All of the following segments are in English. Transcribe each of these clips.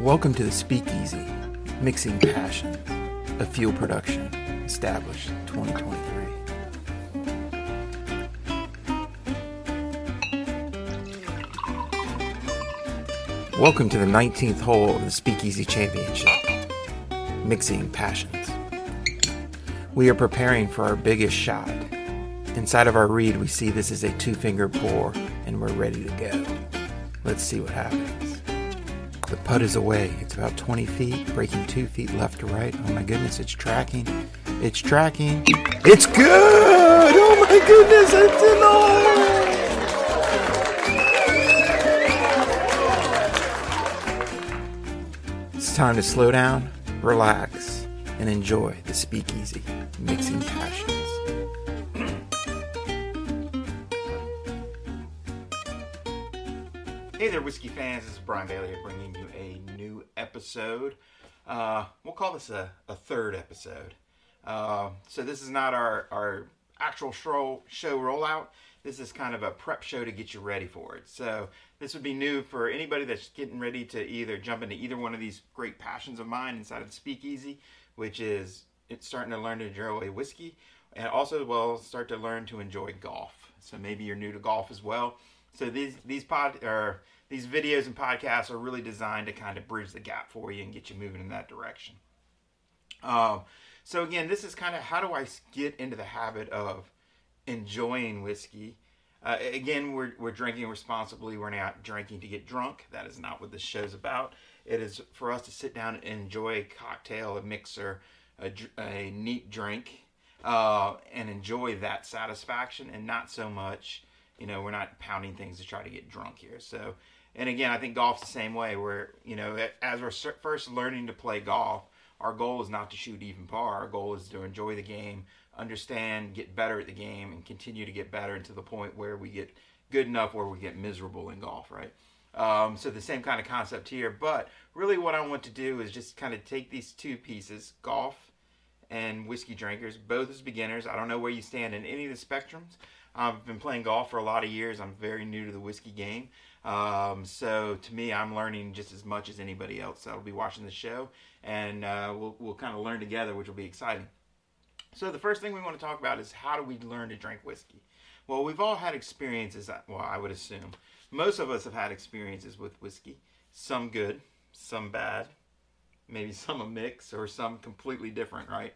Welcome to the Speakeasy, Mixing Passion, a fuel production established 2023. Welcome to the 19th hole of the Speakeasy Championship, Mixing Passions. We are preparing for our biggest shot. Inside of our reed, we see this is a two finger pour, and we're ready to go. Let's see what happens. Putt is away. It's about 20 feet, breaking two feet left to right. Oh my goodness, it's tracking. It's tracking. It's good! Oh my goodness, it's in the hole! It's time to slow down, relax, and enjoy the speakeasy, mixing passions. Hey there, whiskey fans. This is Brian Bailey bringing you episode. Uh, we'll call this a, a third episode. Uh, so, this is not our, our actual show, show rollout. This is kind of a prep show to get you ready for it. So, this would be new for anybody that's getting ready to either jump into either one of these great passions of mine inside of Speakeasy, which is it's starting to learn to enjoy whiskey, and also, well, start to learn to enjoy golf. So, maybe you're new to golf as well. So these these pod or these videos and podcasts are really designed to kind of bridge the gap for you and get you moving in that direction. Um, so again, this is kind of how do I get into the habit of enjoying whiskey. Uh, again, we're, we're drinking responsibly. We're not drinking to get drunk. That is not what this show's about. It is for us to sit down and enjoy a cocktail, a mixer, a, a neat drink, uh, and enjoy that satisfaction and not so much you know, we're not pounding things to try to get drunk here. So, and again, I think golf's the same way. Where you know, as we're first learning to play golf, our goal is not to shoot even par. Our goal is to enjoy the game, understand, get better at the game, and continue to get better to the point where we get good enough where we get miserable in golf, right? Um, so the same kind of concept here, but really what I want to do is just kind of take these two pieces, golf and whiskey drinkers, both as beginners. I don't know where you stand in any of the spectrums. I've been playing golf for a lot of years. I'm very new to the whiskey game. Um, so to me, I'm learning just as much as anybody else that'll be watching the show, and uh, we'll, we'll kind of learn together, which will be exciting. So the first thing we want to talk about is how do we learn to drink whiskey? Well, we've all had experiences. Well, I would assume most of us have had experiences with whiskey. Some good, some bad, maybe some a mix, or some completely different, right?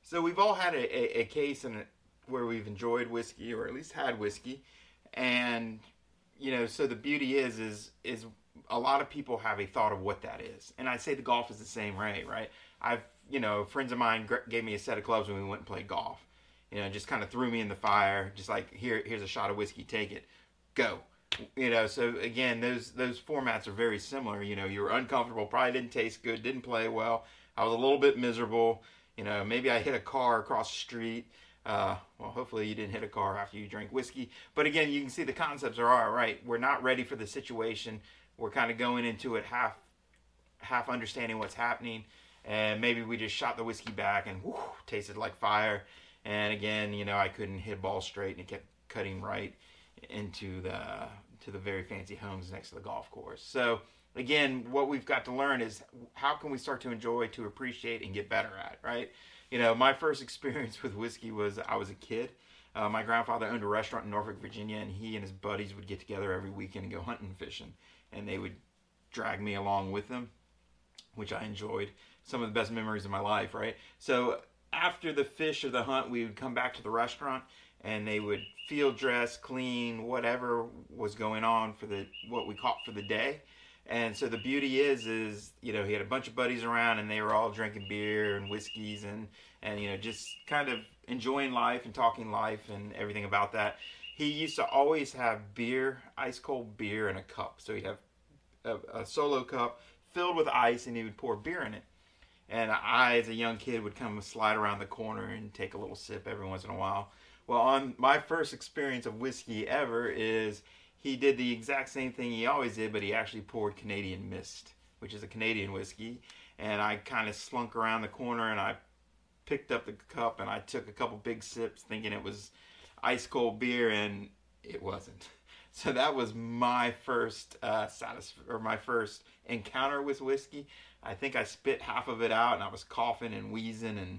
So we've all had a, a, a case and where we've enjoyed whiskey or at least had whiskey. And you know so the beauty is is is a lot of people have a thought of what that is. And i say the golf is the same way right? I've you know friends of mine gave me a set of clubs when we went and played golf. You know just kind of threw me in the fire just like here here's a shot of whiskey take it. Go. You know so again those those formats are very similar. You know you were uncomfortable probably didn't taste good didn't play well. I was a little bit miserable. You know maybe i hit a car across the street uh, well, hopefully you didn't hit a car after you drank whiskey. But again, you can see the concepts are all right. We're not ready for the situation. We're kind of going into it half, half understanding what's happening, and maybe we just shot the whiskey back and whew, tasted like fire. And again, you know, I couldn't hit a ball straight, and it kept cutting right into the to the very fancy homes next to the golf course. So again, what we've got to learn is how can we start to enjoy, to appreciate, and get better at, right? You know, my first experience with whiskey was I was a kid. Uh, my grandfather owned a restaurant in Norfolk, Virginia, and he and his buddies would get together every weekend and go hunting and fishing. And they would drag me along with them, which I enjoyed. Some of the best memories of my life, right? So after the fish or the hunt, we would come back to the restaurant and they would field dress, clean, whatever was going on for the what we caught for the day. And so the beauty is, is you know, he had a bunch of buddies around, and they were all drinking beer and whiskeys, and and you know, just kind of enjoying life and talking life and everything about that. He used to always have beer, ice cold beer in a cup. So he'd have a, a solo cup filled with ice, and he would pour beer in it. And I, as a young kid, would come slide around the corner and take a little sip every once in a while. Well, on my first experience of whiskey ever is he did the exact same thing he always did, but he actually poured Canadian Mist, which is a Canadian whiskey. And I kind of slunk around the corner and I picked up the cup and I took a couple big sips thinking it was ice cold beer, and it wasn't. So that was my first uh, satis- or my first encounter with whiskey. I think I spit half of it out, and I was coughing and wheezing, and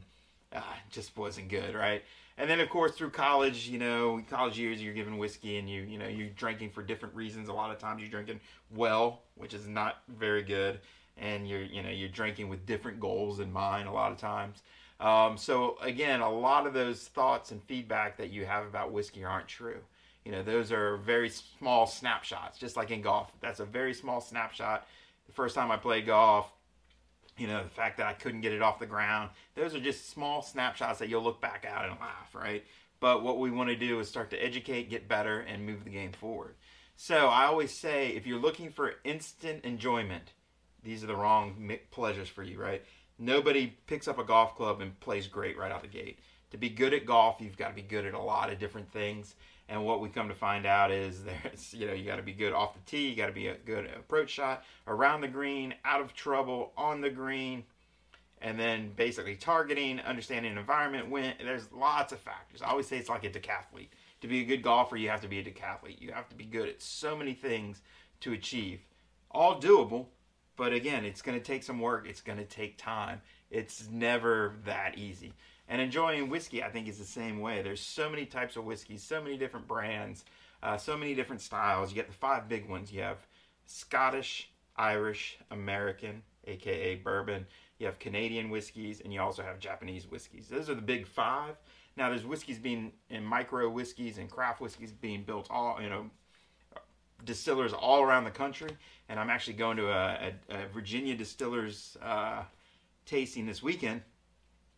uh, just wasn't good, right? And then of course through college, you know, college years, you're given whiskey, and you you know you're drinking for different reasons. A lot of times you're drinking well, which is not very good, and you're you know you're drinking with different goals in mind. A lot of times. Um, so again, a lot of those thoughts and feedback that you have about whiskey aren't true. You know, those are very small snapshots, just like in golf. That's a very small snapshot. The first time I played golf, you know, the fact that I couldn't get it off the ground, those are just small snapshots that you'll look back at and laugh, right? But what we want to do is start to educate, get better, and move the game forward. So I always say if you're looking for instant enjoyment, these are the wrong pleasures for you, right? Nobody picks up a golf club and plays great right out the gate. To be good at golf, you've got to be good at a lot of different things. And what we come to find out is there's, you know, you got to be good off the tee, you got to be a good approach shot, around the green, out of trouble, on the green, and then basically targeting, understanding environment. When there's lots of factors. I always say it's like a decathlete. To be a good golfer, you have to be a decathlete. You have to be good at so many things to achieve. All doable, but again, it's going to take some work. It's going to take time. It's never that easy. And enjoying whiskey, I think, is the same way. There's so many types of whiskey, so many different brands, uh, so many different styles. You get the five big ones. You have Scottish, Irish, American, aka bourbon. You have Canadian whiskeys, and you also have Japanese whiskeys. Those are the big five. Now, there's whiskeys being in micro whiskeys and craft whiskeys being built all, you know, distillers all around the country, and I'm actually going to a, a, a Virginia distillers uh, tasting this weekend.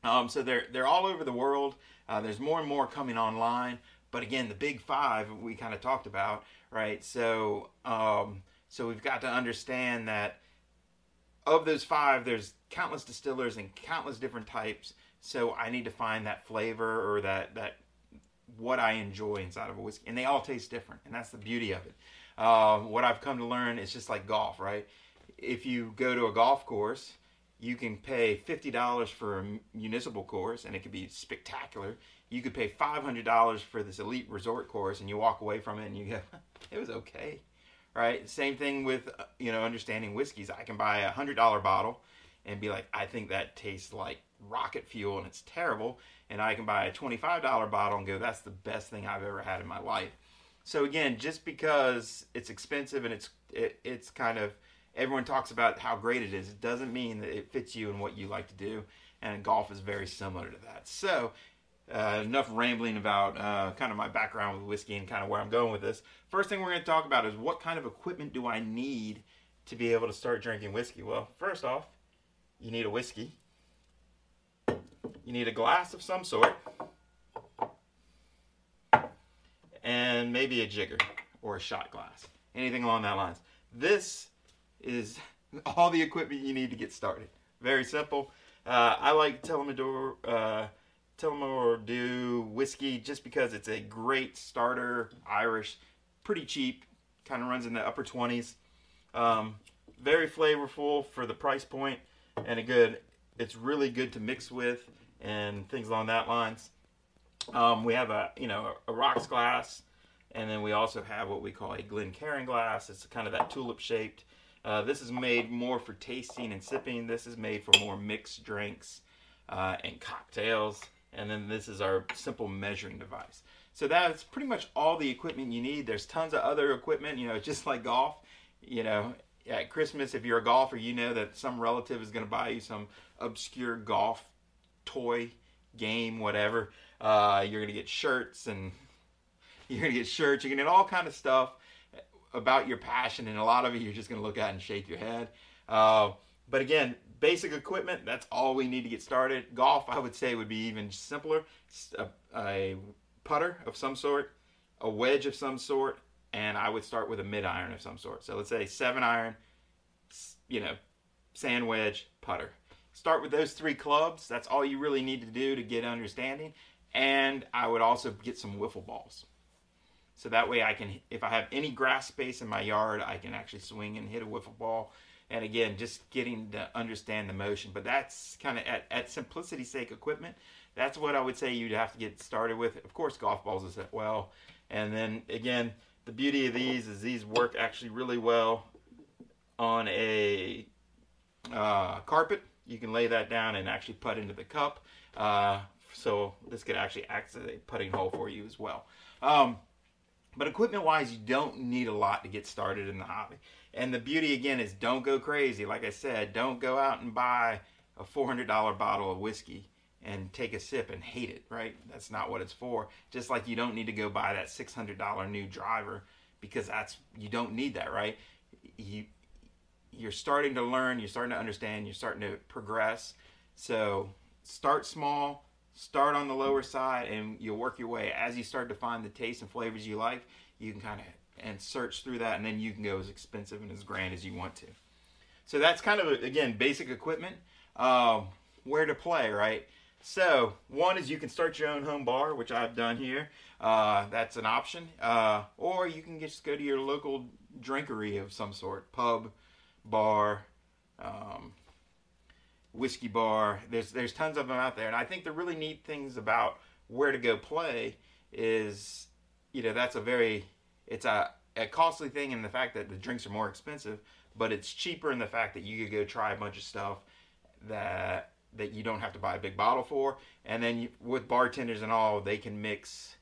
Um, so they're they're all over the world. Uh, there's more and more coming online. But again, the big five we kind of talked about, right? So um, so we've got to understand that of those five, there's countless distillers and countless different types. So I need to find that flavor or that that what I enjoy inside of a whiskey, and they all taste different, and that's the beauty of it. Um, what I've come to learn is just like golf, right? If you go to a golf course, you can pay fifty dollars for a municipal course, and it could be spectacular. You could pay five hundred dollars for this elite resort course, and you walk away from it and you go, "It was okay." Right? Same thing with uh, you know understanding whiskeys. I can buy a hundred dollar bottle and be like, "I think that tastes like rocket fuel and it's terrible," and I can buy a twenty five dollar bottle and go, "That's the best thing I've ever had in my life." So again, just because it's expensive and it's it, it's kind of everyone talks about how great it is, it doesn't mean that it fits you and what you like to do. And golf is very similar to that. So uh, enough rambling about uh, kind of my background with whiskey and kind of where I'm going with this. First thing we're going to talk about is what kind of equipment do I need to be able to start drinking whiskey? Well, first off, you need a whiskey. You need a glass of some sort and maybe a jigger or a shot glass. Anything along that lines. This is all the equipment you need to get started. Very simple. Uh, I like Tullamore, uh, Tullamore Dew whiskey just because it's a great starter Irish, pretty cheap, kind of runs in the upper 20s. Um, very flavorful for the price point and a good it's really good to mix with and things along that lines um, we have a you know a, rocks glass, and then we also have what we call a Glencairn glass. It's kind of that tulip shaped. Uh, this is made more for tasting and sipping. This is made for more mixed drinks uh, and cocktails. And then this is our simple measuring device. So that's pretty much all the equipment you need. There's tons of other equipment, you know, just like golf. You know, at Christmas, if you're a golfer, you know that some relative is going to buy you some obscure golf toy, game, whatever. Uh, you're gonna get shirts and you're gonna get shirts. You're gonna get all kind of stuff about your passion, and a lot of it you're just gonna look at and shake your head. Uh, but again, basic equipment. That's all we need to get started. Golf, I would say, would be even simpler. A, a putter of some sort, a wedge of some sort, and I would start with a mid iron of some sort. So let's say seven iron, you know, sand wedge, putter. Start with those three clubs. That's all you really need to do to get understanding and I would also get some wiffle balls. So that way I can, if I have any grass space in my yard, I can actually swing and hit a wiffle ball. And again, just getting to understand the motion. But that's kind of at, at simplicity's sake equipment. That's what I would say you'd have to get started with. Of course, golf balls as well. And then again, the beauty of these is these work actually really well on a uh, carpet. You can lay that down and actually put into the cup. Uh, so this could actually act as a putting hole for you as well. Um, but equipment wise, you don't need a lot to get started in the hobby. And the beauty again is don't go crazy. Like I said, don't go out and buy a $400 bottle of whiskey and take a sip and hate it, right? That's not what it's for. Just like you don't need to go buy that $600 new driver because that's you don't need that, right? You you're starting to learn, you're starting to understand, you're starting to progress. So, start small, start on the lower side and you'll work your way as you start to find the taste and flavors you like, you can kind of and search through that and then you can go as expensive and as grand as you want to. So that's kind of again basic equipment. Um, where to play, right? So, one is you can start your own home bar, which I've done here. Uh, that's an option. Uh, or you can just go to your local drinkery of some sort pub, bar, um, whiskey bar. There's, there's tons of them out there. And I think the really neat things about where to go play is, you know, that's a very, it's a, a costly thing in the fact that the drinks are more expensive, but it's cheaper in the fact that you could go try a bunch of stuff that that you don't have to buy a big bottle for. And then you, with bartenders and all, they can mix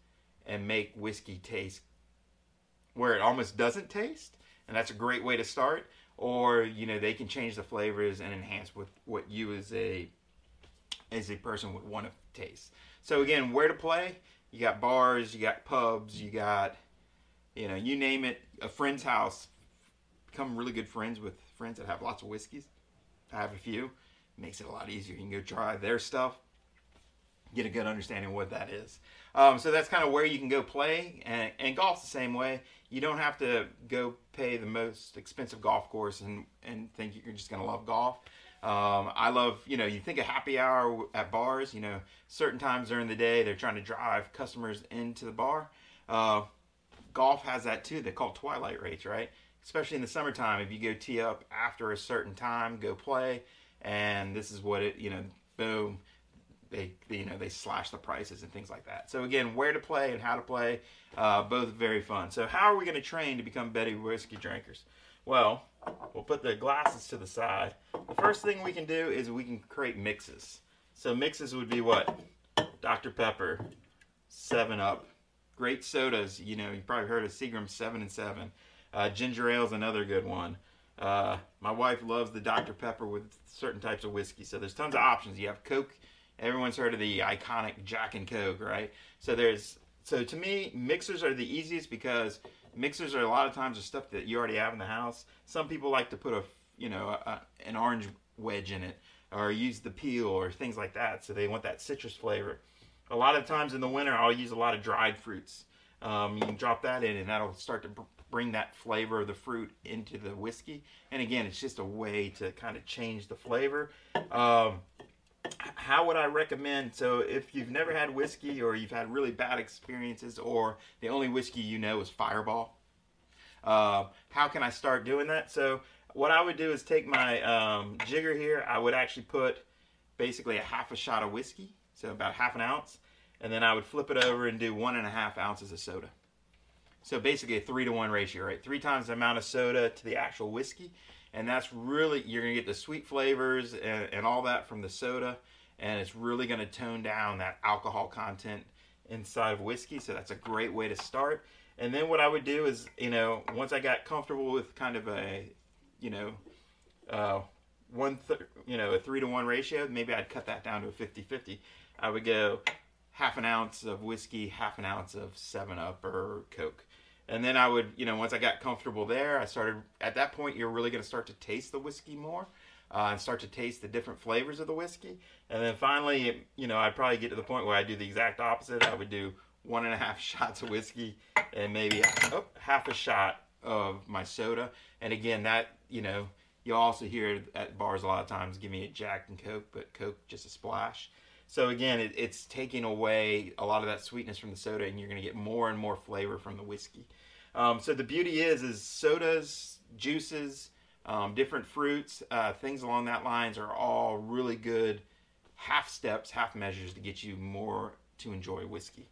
and make whiskey taste where it almost doesn't taste, and that's a great way to start. Or you know they can change the flavors and enhance with what you as a as a person would want to taste. So again, where to play? You got bars, you got pubs, you got you know you name it. A friend's house. Become really good friends with friends that have lots of whiskeys. I have a few makes it a lot easier. You can go try their stuff, get a good understanding of what that is. Um, so that's kind of where you can go play, and, and golf's the same way. You don't have to go pay the most expensive golf course and, and think you're just going to love golf. Um, I love, you know, you think of happy hour at bars, you know, certain times during the day they're trying to drive customers into the bar. Uh, golf has that too. They call twilight rates, right? Especially in the summertime, if you go tee up after a certain time, go play and this is what it you know boom they, you know they slash the prices and things like that so again where to play and how to play uh, both very fun so how are we going to train to become better whiskey drinkers well we'll put the glasses to the side the first thing we can do is we can create mixes so mixes would be what dr pepper 7 up great sodas you know you probably heard of seagram 7 and 7 uh, ginger ale is another good one uh, my wife loves the Dr. Pepper with certain types of whiskey. So there's tons of options. You have Coke. Everyone's heard of the iconic Jack and Coke, right? So there's so to me, mixers are the easiest because mixers are a lot of times the stuff that you already have in the house. Some people like to put a you know a, an orange wedge in it or use the peel or things like that. So they want that citrus flavor. A lot of times in the winter, I'll use a lot of dried fruits. Um, you can drop that in, and that'll start to bring that flavor of the fruit into the whiskey. And again, it's just a way to kind of change the flavor. Um, how would I recommend? So, if you've never had whiskey or you've had really bad experiences, or the only whiskey you know is Fireball, uh, how can I start doing that? So, what I would do is take my um, jigger here. I would actually put basically a half a shot of whiskey, so about half an ounce, and then I would flip it over and do one and a half ounces of soda. So basically a three to one ratio, right? Three times the amount of soda to the actual whiskey. And that's really, you're to get the sweet flavors and, and all that from the soda. And it's really going to tone down that alcohol content inside of whiskey. So that's a great way to start. And then what I would do is, you know, once I got comfortable with kind of a, you know, uh, one, th- you know, a three to one ratio, maybe I'd cut that down to a 50 50. I would go half an ounce of whiskey, half an ounce of 7 Up or Coke and then I would, you know, once I got comfortable there, I started. At that point, you're really going to start to taste the whiskey more, uh, and start to taste the different flavors of the whiskey. And then finally, you know, I'd probably get to the point where I do the exact opposite. I would do one and a half shots of whiskey and maybe oh, half a shot of my soda. And again, that you know, you also hear at bars a lot of times, give me a Jack and Coke, but Coke just a splash. So again, it, it's taking away a lot of that sweetness from the soda, and you're going to get more and more flavor from the whiskey. Um, so the beauty is, is sodas, juices, um, different fruits, uh, things along that lines are all really good half steps, half measures to get you more to enjoy whiskey.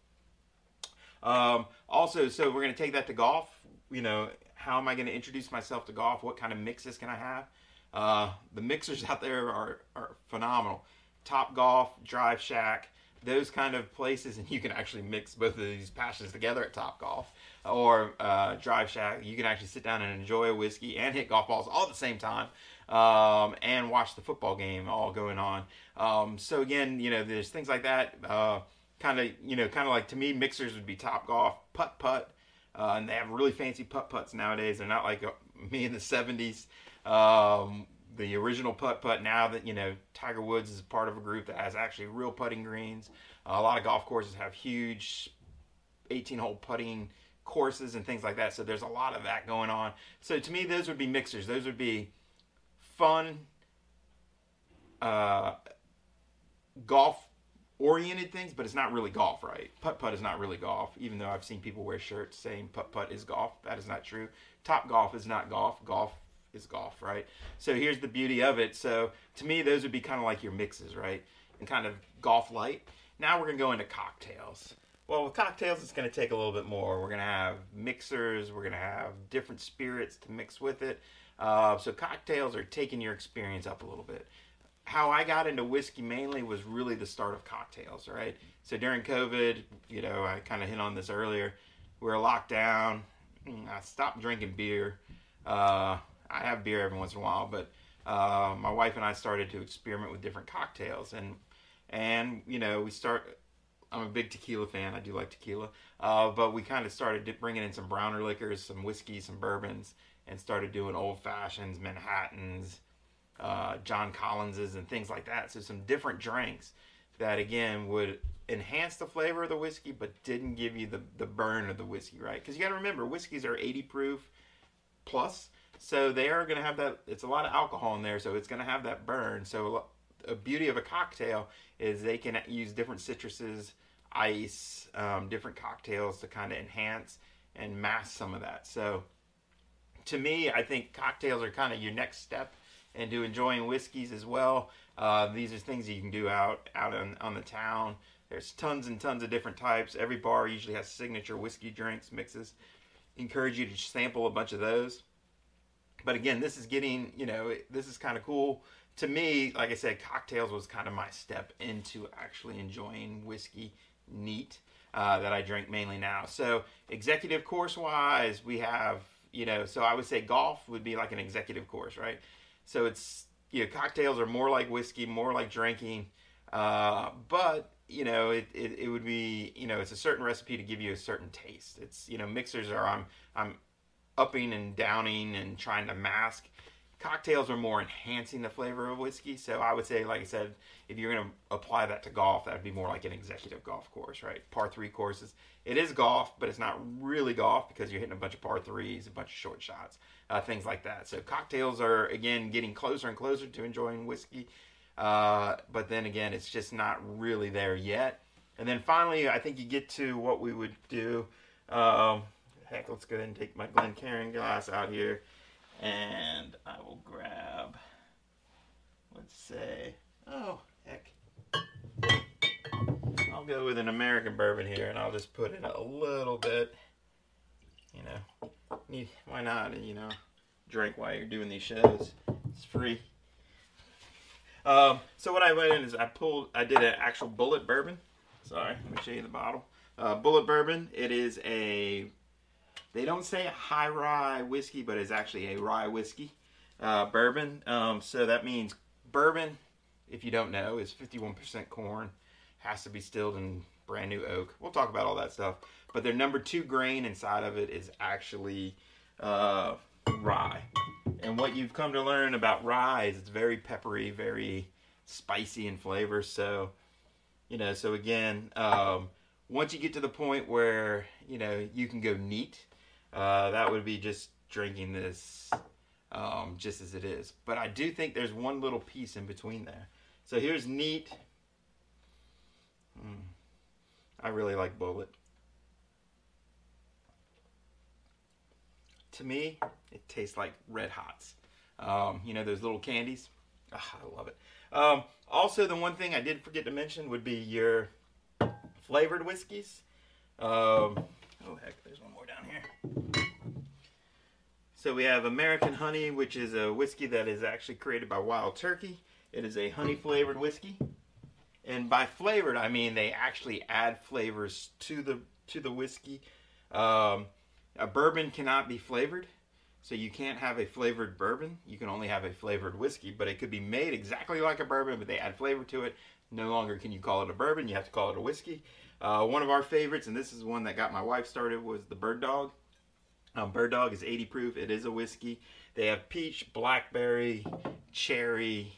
Um, also, so we're going to take that to golf. You know, how am I going to introduce myself to golf? What kind of mixes can I have? Uh, the mixers out there are, are phenomenal. Top Golf, Drive Shack, those kind of places, and you can actually mix both of these passions together at Top Golf or uh, Drive Shack. You can actually sit down and enjoy a whiskey and hit golf balls all at the same time. Um, and watch the football game all going on. Um, so again, you know, there's things like that. Uh, kind of, you know, kind of like to me, mixers would be Top Golf, Putt Putt, uh, and they have really fancy putt putts nowadays. They're not like uh, me in the '70s. Um, the original putt putt. Now that you know Tiger Woods is part of a group that has actually real putting greens. Uh, a lot of golf courses have huge 18 hole putting courses and things like that. So there's a lot of that going on. So to me, those would be mixers. Those would be fun, uh, golf oriented things, but it's not really golf, right? Putt putt is not really golf, even though I've seen people wear shirts saying putt putt is golf. That is not true. Top golf is not golf. Golf is golf, right? So here's the beauty of it. So to me, those would be kind of like your mixes, right? And kind of golf light. Now we're gonna go into cocktails. Well, with cocktails, it's gonna take a little bit more. We're gonna have mixers. We're gonna have different spirits to mix with it. Uh, so cocktails are taking your experience up a little bit. How I got into whiskey mainly was really the start of cocktails, right? So during COVID, you know, I kind of hit on this earlier. We were locked down. I stopped drinking beer. Uh, I have beer every once in a while, but uh, my wife and I started to experiment with different cocktails, and and you know we start. I'm a big tequila fan. I do like tequila, uh, but we kind of started bringing in some browner liquors, some whiskey, some bourbons, and started doing old fashions, Manhattans, uh, John Collinses, and things like that. So some different drinks that again would enhance the flavor of the whiskey, but didn't give you the the burn of the whiskey, right? Because you got to remember, whiskeys are 80 proof plus. So they are going to have that. It's a lot of alcohol in there, so it's going to have that burn. So a beauty of a cocktail is they can use different citruses, ice, um, different cocktails to kind of enhance and mask some of that. So to me, I think cocktails are kind of your next step into enjoying whiskeys as well. Uh, these are things you can do out out on, on the town. There's tons and tons of different types. Every bar usually has signature whiskey drinks mixes. Encourage you to sample a bunch of those but again, this is getting, you know, this is kind of cool. To me, like I said, cocktails was kind of my step into actually enjoying whiskey neat uh, that I drink mainly now. So, executive course wise, we have, you know, so I would say golf would be like an executive course, right? So, it's, you know, cocktails are more like whiskey, more like drinking. Uh, but you know, it, it, it would be, you know, it's a certain recipe to give you a certain taste. It's, you know, mixers are, I'm, I'm upping and downing and trying to mask. Cocktails are more enhancing the flavor of whiskey. So I would say, like I said, if you're going to apply that to golf, that would be more like an executive golf course, right? Par three courses. It is golf, but it's not really golf because you're hitting a bunch of par threes, a bunch of short shots, uh, things like that. So cocktails are again getting closer and closer to enjoying whiskey. Uh, but then again, it's just not really there yet. And then finally, I think you get to what we would do. Um, heck, let's go ahead and take my Glencairn glass out here. And I will grab, let's say, oh, heck. I'll go with an American bourbon here and I'll just put in a little bit. You know, why not, you know, drink while you're doing these shows. It's free. Um, so what I went in is I pulled, I did an actual Bulleit bourbon. Sorry, let me show you the bottle. Uh, Bulleit bourbon. It is a they don't say high rye whiskey, but it's actually a rye whiskey uh, bourbon. Um, so that means bourbon, if you don't know, is 51% corn, has to be distilled in brand new oak. We'll talk about all that stuff. But their number two grain inside of it is actually uh, rye. And what you've come to learn about rye is it's very peppery, very spicy in flavor. So, you know, so again, um, once you get to the point where, you know, you can go neat, uh, that would be just drinking this um, just as it is. But I do think there's one little piece in between there. So here's neat. Mm. I really like Bulleit. To me, it tastes like Red Hots. Um, you know those little candies? Oh, I love it. Um, also, the one thing I did forget to mention would be your flavored whiskeys. Um, oh heck, there's one more down here. So we have American Honey, which is a whiskey that is actually created by Wild Turkey. It is a honey flavored whiskey, and by flavored I mean they actually add flavors to the to the whiskey. Um, a bourbon cannot be flavored, so you can't have a flavored bourbon. You can only have a flavored whiskey, but it could be made exactly like a bourbon, but they add flavor to it. No longer can you call it a bourbon; you have to call it a whiskey. Uh, one of our favorites, and this is one that got my wife started, was the Bird Dog. Um, Bird Dog is 80 proof. It is a whiskey. They have peach, blackberry, cherry.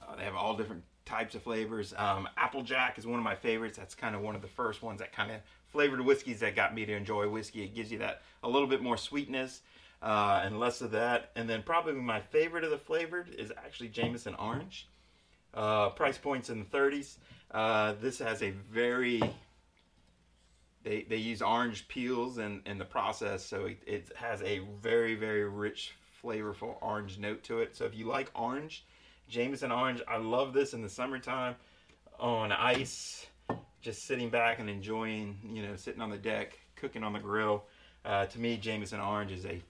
Uh, they have all different types of flavors. Um, Applejack is one of my favorites. That's kind of one of the first ones that kind of flavored whiskeys that got me to enjoy whiskey. It gives you that a little bit more sweetness uh, and less of that. And then probably my favorite of the flavored is actually Jameson Orange. Uh, price points in the 30s. Uh, this has a very they, they use orange peels in, in the process, so it, it has a very, very rich, flavorful orange note to it. So if you like orange, Jameson orange, I love this in the summertime on ice, just sitting back and enjoying, you know, sitting on the deck, cooking on the grill. Uh, to me, Jameson orange is a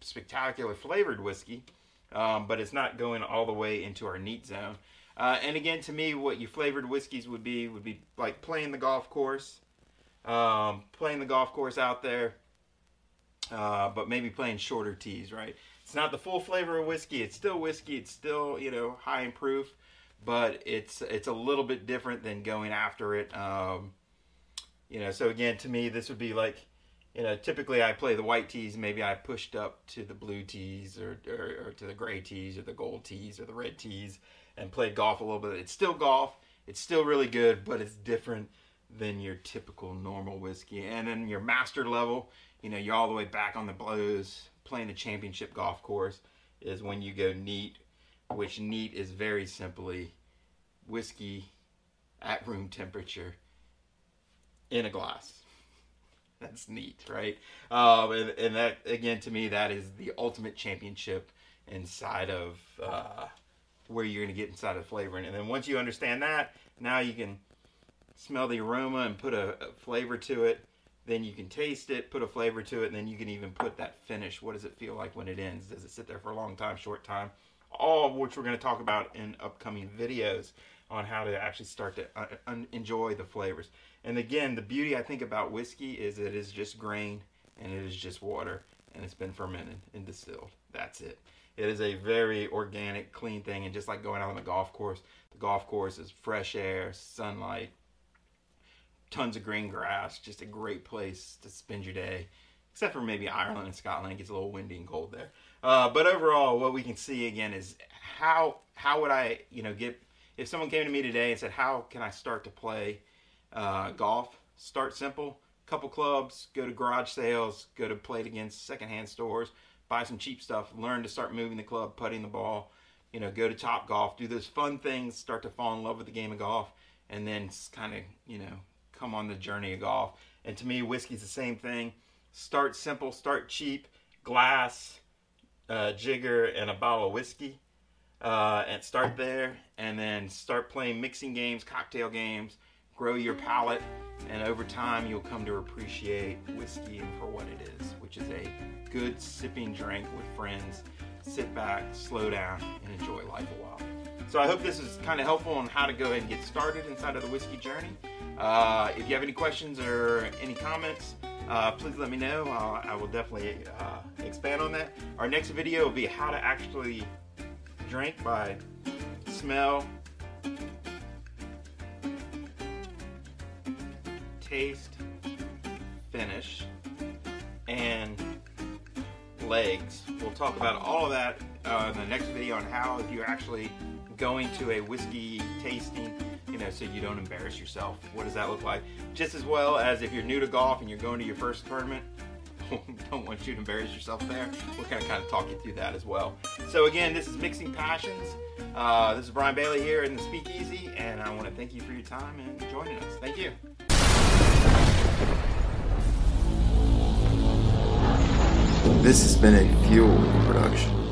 spectacular flavored whiskey, um, but it's not going all the way into our neat zone. Uh, and again, to me, what you flavored whiskeys would be would be like playing the golf course um, playing the golf course out there, uh, but maybe playing shorter tees, right? It's not the full flavor of whiskey. It's still whiskey. It's still you know high in proof, but it's it's a little bit different than going after it. Um, you know, so again, to me, this would be like, you know, typically I play the white tees. Maybe I pushed up to the blue tees or, or, or to the gray tees or the gold tees or the red tees and played golf a little bit. It's still golf. It's still really good, but it's different than your typical normal whiskey. And then your master level, you know, you're all the way back on the blows, playing a championship golf course, is when you go neat, which neat is very simply whiskey at room temperature in a glass. That's neat, right? Um, and, and, that, again, to me, that is the ultimate championship inside of uh, where you're going to get inside of flavoring. And then once you understand that, now you can smell the aroma and put a, a, flavor to it. Then you can taste it, put a flavor to it, and then you can even put that finish. What does it feel like when it ends? Does it sit there for a long time, short time? All of which we're going to talk about in upcoming videos on how to actually start to uh, un- enjoy the flavors. And again, the beauty I think about whiskey is it is just grain and it is just water and it's been fermented and distilled. That's it. It is a very organic, clean thing. And just like going out on the golf course, the golf course is fresh air, sunlight, tons of green grass, just a great place to spend your day. Except for maybe Ireland and Scotland, it gets a little windy and cold there. Uh, but overall, what we can see again is how how would I you know get if someone came to me today and said how can I start to play uh, golf? Start simple, couple clubs, go to garage sales, go to play it against secondhand stores, buy some cheap stuff, learn to start moving the club, putting the ball, you know, go to Top Golf, do those fun things, start to fall in love with the game of golf, and then kind of you know come on the journey of golf. And to me, whiskey's the same thing. Start simple, start cheap, glass, uh, jigger, and a bottle of whiskey. Uh, and start there, and then start playing mixing games, cocktail games, grow your palate, and over time you'll come to appreciate whiskey for what it is, which is a good sipping drink with friends. Sit back, slow down, and enjoy life a while. So I hope this is kind of helpful on how to go ahead and get started inside of the whiskey journey. Uh, if you have any questions or any comments, uh, please let me know. Uh, I will definitely uh, expand on that. Our next video will be how to actually drink by smell, taste, finish, and legs. We'll talk about all of that uh, in the next video on how if you're actually going to a whiskey tasting know, so you don't embarrass yourself. What does that look like? Just as well as if you're new to golf and you're going to your first tournament, don't want you to embarrass yourself there. We're going to kind of talk you through that as well. So again, this is Mixing Passions. Uh, this is Brian Bailey here in the Speakeasy, and I want to thank you for your time and joining us. Thank you. This has been a Fuel production.